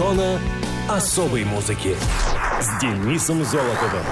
Зона особой музыки с Денисом Золотовым.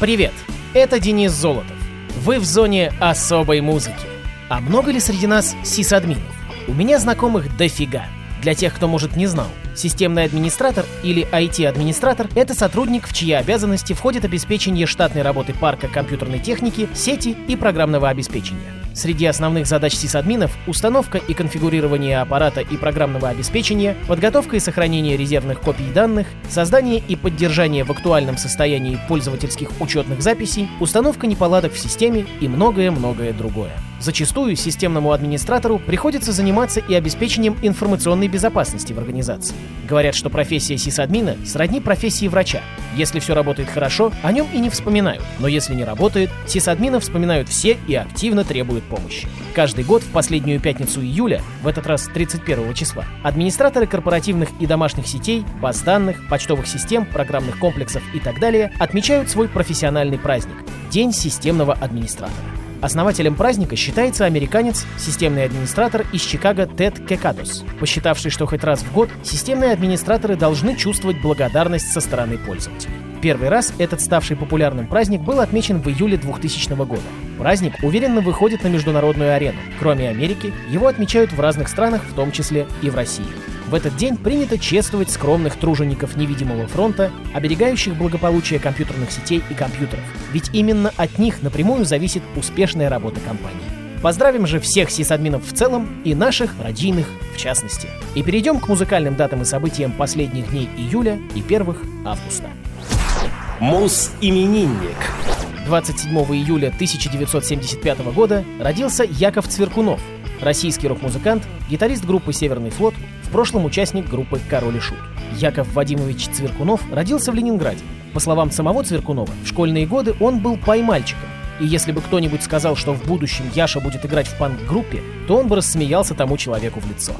Привет, это Денис Золотов. Вы в зоне особой музыки. А много ли среди нас сисадминов? У меня знакомых дофига. Для тех, кто, может, не знал, системный администратор или IT-администратор — это сотрудник, в чьи обязанности входит обеспечение штатной работы парка компьютерной техники, сети и программного обеспечения. Среди основных задач сисадминов — установка и конфигурирование аппарата и программного обеспечения, подготовка и сохранение резервных копий данных, создание и поддержание в актуальном состоянии пользовательских учетных записей, установка неполадок в системе и многое-многое другое. Зачастую системному администратору приходится заниматься и обеспечением информационной безопасности в организации. Говорят, что профессия сисадмина сродни профессии врача. Если все работает хорошо, о нем и не вспоминают. Но если не работает, сисадмина вспоминают все и активно требуют помощи. Каждый год в последнюю пятницу июля, в этот раз 31 числа, администраторы корпоративных и домашних сетей, баз данных, почтовых систем, программных комплексов и так далее отмечают свой профессиональный праздник – День системного администратора. Основателем праздника считается американец, системный администратор из Чикаго Тед Кекадос, посчитавший, что хоть раз в год системные администраторы должны чувствовать благодарность со стороны пользователей. Первый раз этот ставший популярным праздник был отмечен в июле 2000 года. Праздник уверенно выходит на международную арену. Кроме Америки, его отмечают в разных странах, в том числе и в России. В этот день принято чествовать скромных тружеников невидимого фронта, оберегающих благополучие компьютерных сетей и компьютеров. Ведь именно от них напрямую зависит успешная работа компании. Поздравим же всех сисадминов в целом и наших радийных в частности. И перейдем к музыкальным датам и событиям последних дней июля и первых августа. Мус-именинник. 27 июля 1975 года родился Яков Цверкунов, российский рок-музыкант, гитарист группы «Северный флот», в прошлом участник группы «Король и Шут». Яков Вадимович Цверкунов родился в Ленинграде. По словам самого Цверкунова, в школьные годы он был поймальчиком, и если бы кто-нибудь сказал, что в будущем Яша будет играть в панк-группе, то он бы рассмеялся тому человеку в лицо.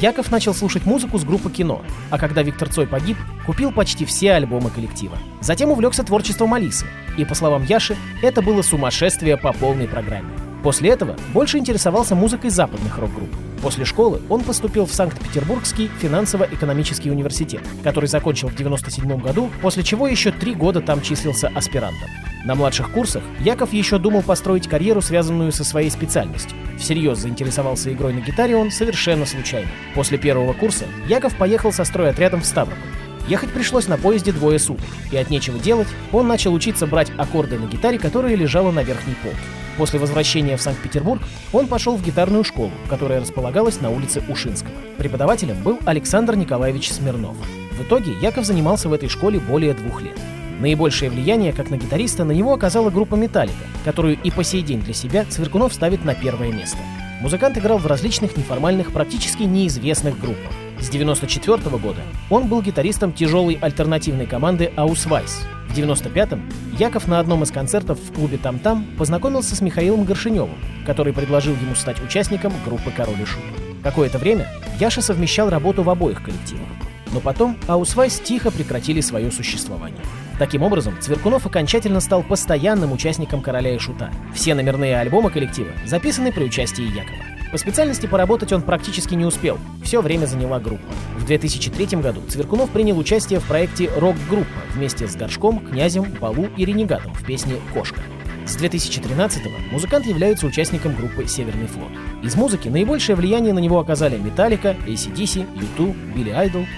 Яков начал слушать музыку с группы «Кино», а когда Виктор Цой погиб, купил почти все альбомы коллектива. Затем увлекся творчеством Алисы, и, по словам Яши, это было сумасшествие по полной программе. После этого больше интересовался музыкой западных рок-групп. После школы он поступил в Санкт-Петербургский финансово-экономический университет, который закончил в 1997 году, после чего еще три года там числился аспирантом. На младших курсах Яков еще думал построить карьеру, связанную со своей специальностью. Всерьез заинтересовался игрой на гитаре он совершенно случайно. После первого курса Яков поехал со стройотрядом в Ставрополь. Ехать пришлось на поезде двое суток, и от нечего делать он начал учиться брать аккорды на гитаре, которая лежала на верхней полке. После возвращения в Санкт-Петербург он пошел в гитарную школу, которая располагалась на улице Ушинского. Преподавателем был Александр Николаевич Смирнов. В итоге Яков занимался в этой школе более двух лет. Наибольшее влияние, как на гитариста, на него оказала группа «Metallica», которую и по сей день для себя Цверкунов ставит на первое место. Музыкант играл в различных неформальных, практически неизвестных группах. С 1994 года он был гитаристом тяжелой альтернативной команды «Аусвайс». В 1995-м Яков на одном из концертов в клубе «Там-Там» познакомился с Михаилом Горшенёвым, который предложил ему стать участником группы «Король и Шут». Какое-то время Яша совмещал работу в обоих коллективах. Но потом Аусвайс тихо прекратили свое существование. Таким образом, Цверкунов окончательно стал постоянным участником «Короля и Шута». Все номерные альбомы коллектива записаны при участии Якова. По специальности поработать он практически не успел, все время заняла группа. В 2003 году Цверкунов принял участие в проекте «Рок-группа» вместе с Горшком, Князем, Балу и Ренегатом в песне «Кошка». С 2013-го музыкант является участником группы «Северный флот». Из музыки наибольшее влияние на него оказали Металлика, ACDC, U2, Билли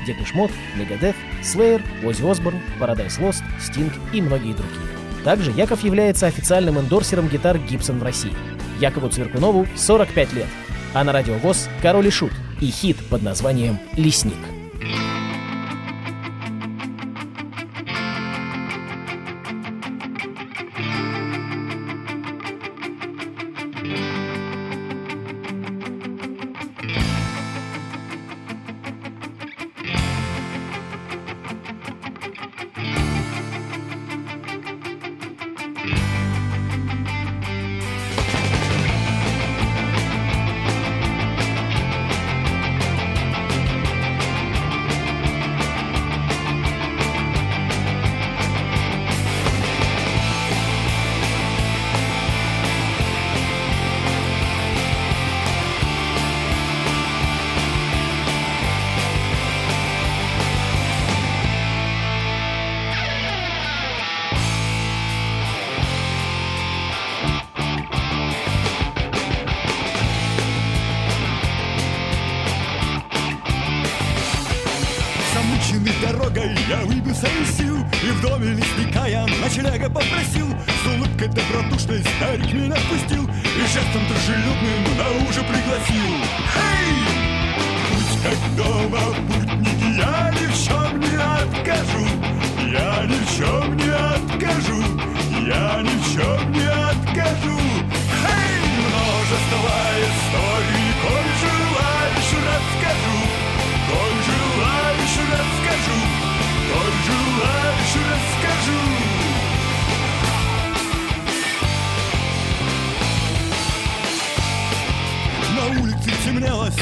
Depeche Mode, Megadeth, Slayer, Оззи Осборн, Paradise Lost, Sting и многие другие. Также Яков является официальным эндорсером гитар Gibson в России. Якову Цверкунову 45 лет, а на радио ВОЗ «Король и Шут» и хит под названием «Лесник».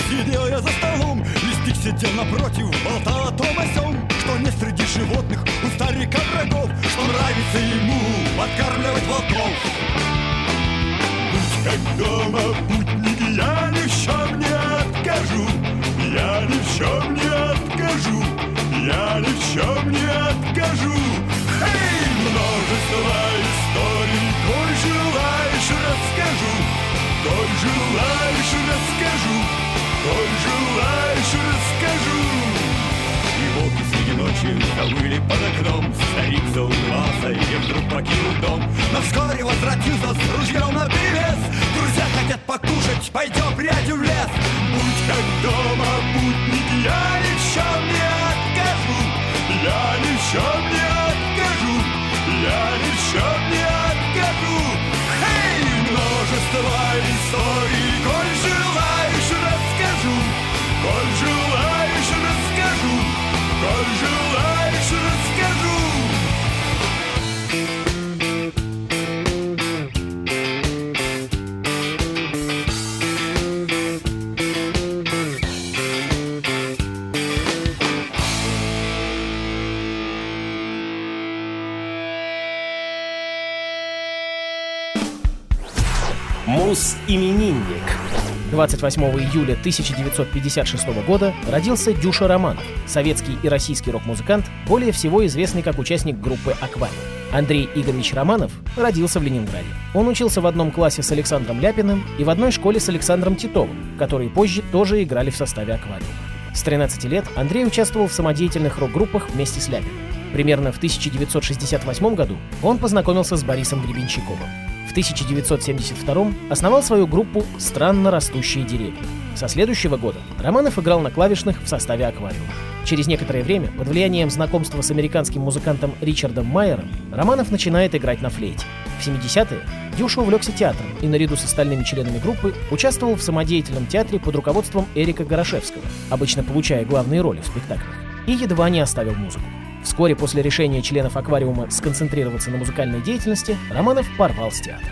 Сидел я за столом Листик сидел напротив, болтал о том о сём Что не среди животных у старика врагов Что нравится ему подкармливать волков. Будь как дома, путники, я ни в чем не откажу Я ни в чем не откажу Я ни в чем не откажу. Эй, множество историй Коль желаешь, расскажу Коль желаешь, ночи завыли под окном. Старик заулыбался и вдруг покинул дом. Но вскоре возвратился с ружьем на привес Друзья хотят покушать, пойдем прядью в лес. Будь как дома, чем не откажу Мус-именинник. 28 июля 1956 года родился Дюша Романов, советский и российский рок-музыкант, более всего известный как участник группы «Аквариум». Андрей Игоревич Романов родился в Ленинграде. Он учился в одном классе с Александром Ляпиным и в одной школе с Александром Титовым, которые позже тоже играли в составе «Аквариума». С 13 лет Андрей участвовал в самодеятельных рок-группах вместе с Ляпиным. Примерно в 1968 году он познакомился с Борисом Гребенщиковым. В 1972 основал свою группу «Странно растущие деревья». Со следующего года Романов играл на клавишных в составе «Аквариума». Через некоторое время, под влиянием знакомства с американским музыкантом Ричардом Майером, Романов начинает играть на флейте. В 70-е Дюша увлекся театром и наряду с остальными членами группы участвовал в самодеятельном театре под руководством Эрика Горошевского, обычно получая главные роли в спектаклях, и едва не оставил музыку. Вскоре после решения членов «Аквариума» сконцентрироваться на музыкальной деятельности, Романов порвал с театром.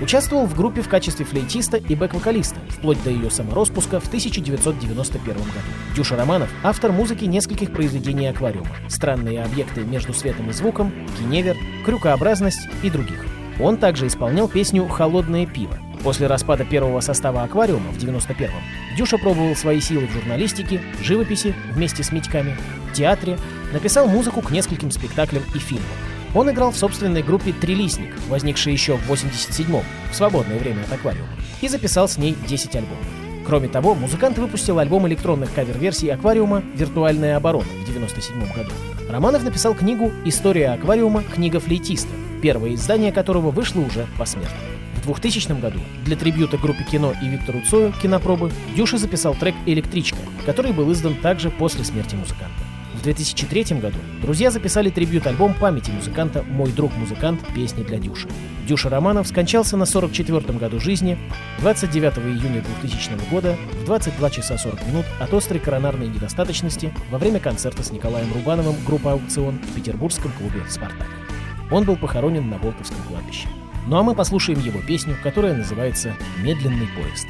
Участвовал в группе в качестве флейтиста и бэк-вокалиста, вплоть до ее самороспуска в 1991 году. Дюша Романов – автор музыки нескольких произведений «Аквариума», «Странные объекты между светом и звуком», «Геневер», «Крюкообразность» и других. Он также исполнял песню «Холодное пиво». После распада первого состава «Аквариума» в 91-м Дюша пробовал свои силы в журналистике, живописи вместе с Митьками, театре, написал музыку к нескольким спектаклям и фильмам. Он играл в собственной группе «Трилистник», возникшей еще в 87-м, в свободное время от «Аквариума», и записал с ней 10 альбомов. Кроме того, музыкант выпустил альбом электронных кавер-версий «Аквариума. Виртуальная оборона» в 97 году. Романов написал книгу «История аквариума. Книга флейтиста», первое издание которого вышло уже посмертно. В 2000 году для трибюта группе кино и Виктору Цою кинопробы Дюша записал трек «Электричка», который был издан также после смерти музыканта. В 2003 году друзья записали трибют-альбом памяти музыканта «Мой друг-музыкант. Песни для Дюши». Дюша Романов скончался на 44-м году жизни 29 июня 2000 года в 22 часа 40 минут от острой коронарной недостаточности во время концерта с Николаем Рубановым группа «Аукцион» в петербургском клубе «Спартак». Он был похоронен на Волковском кладбище. Ну а мы послушаем его песню, которая называется «Медленный поезд».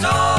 casó.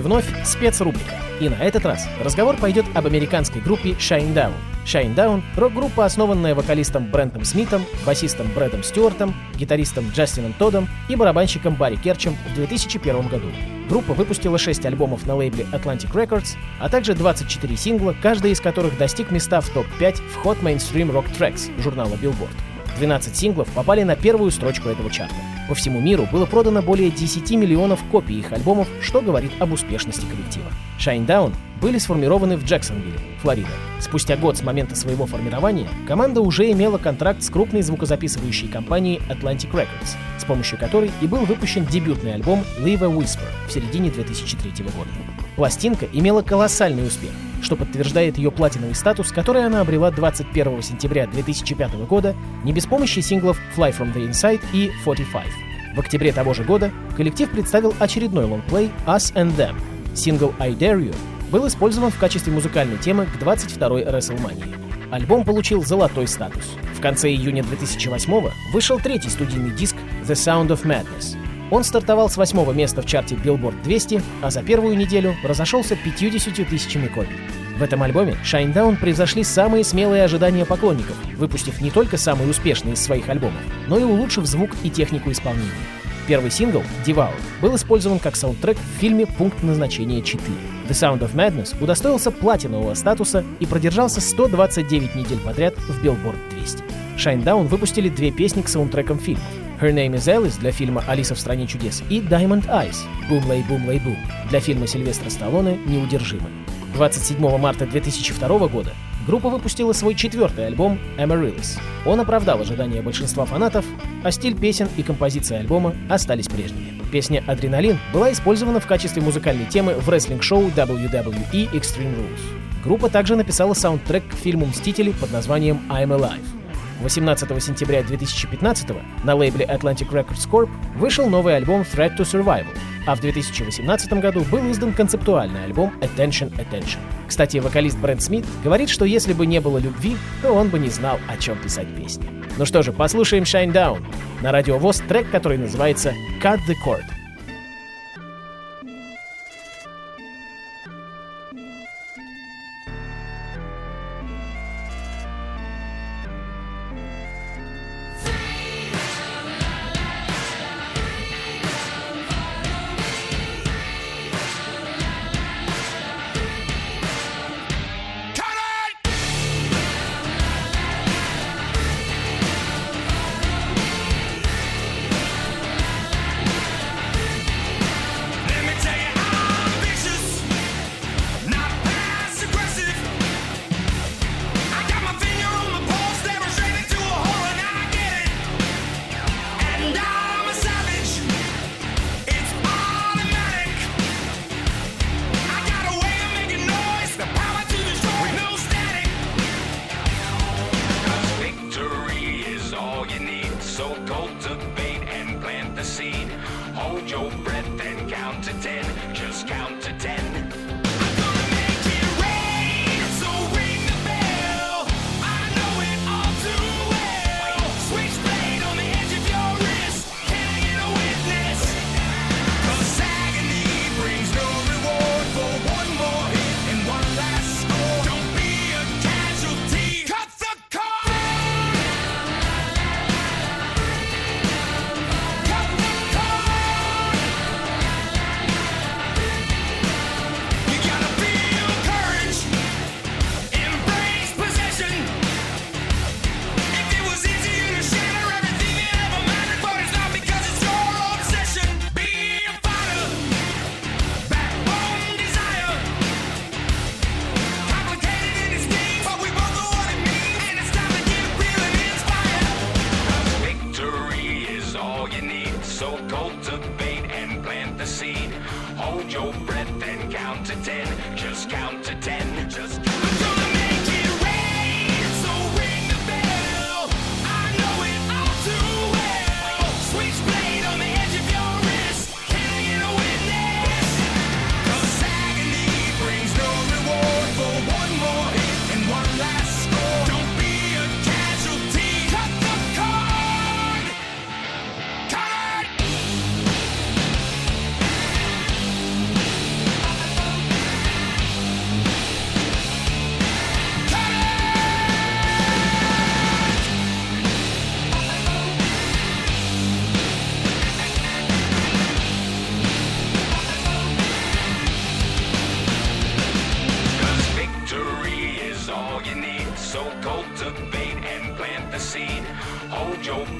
И вновь спецрубрика. И на этот раз разговор пойдет об американской группе Shinedown. Shinedown — рок-группа, основанная вокалистом Брентом Смитом, басистом Брэдом Стюартом, гитаристом Джастином Тодом и барабанщиком Барри Керчем в 2001 году. Группа выпустила 6 альбомов на лейбле Atlantic Records, а также 24 сингла, каждый из которых достиг места в топ-5 в Hot Mainstream Rock Tracks журнала Billboard. 12 синглов попали на первую строчку этого чарта. По всему миру было продано более 10 миллионов копий их альбомов, что говорит об успешности коллектива. Shinedown были сформированы в Джексонвилле, Флорида. Спустя год с момента своего формирования команда уже имела контракт с крупной звукозаписывающей компанией Atlantic Records, с помощью которой и был выпущен дебютный альбом Leave a Whisper в середине 2003 года. Пластинка имела колоссальный успех, что подтверждает ее платиновый статус, который она обрела 21 сентября 2005 года не без помощи синглов Fly From The Inside и 45. В октябре того же года коллектив представил очередной лонгплей Us and Them. Сингл I Dare You был использован в качестве музыкальной темы к 22-й WrestleMania. Альбом получил золотой статус. В конце июня 2008 вышел третий студийный диск The Sound of Madness. Он стартовал с восьмого места в чарте Billboard 200, а за первую неделю разошелся 50 тысячами копий. В этом альбоме Shinedown превзошли самые смелые ожидания поклонников, выпустив не только самый успешный из своих альбомов, но и улучшив звук и технику исполнения. Первый сингл «Devour» был использован как саундтрек в фильме «Пункт назначения 4». The Sound of Madness удостоился платинового статуса и продержался 129 недель подряд в Billboard 200. Shinedown выпустили две песни к саундтрекам фильмов. Her Name is Alice для фильма «Алиса в стране чудес» и Diamond Eyes «Boom Lay Boom Lay Boom» для фильма Сильвестра Сталлоне «Неудержимый». 27 марта 2002 года группа выпустила свой четвертый альбом Amaryllis. Он оправдал ожидания большинства фанатов, а стиль песен и композиции альбома остались прежними. Песня «Адреналин» была использована в качестве музыкальной темы в рестлинг-шоу WWE Extreme Rules. Группа также написала саундтрек к фильму «Мстители» под названием «I'm Alive». 18 сентября 2015 на лейбле Atlantic Records Corp вышел новый альбом Threat to Survival, а в 2018 году был издан концептуальный альбом Attention Attention. Кстати, вокалист Брэнд Смит говорит, что если бы не было любви, то он бы не знал, о чем писать песни. Ну что же, послушаем Shine Down. На радио ВОЗ трек, который называется Cut the Cord. Joe. your. Radio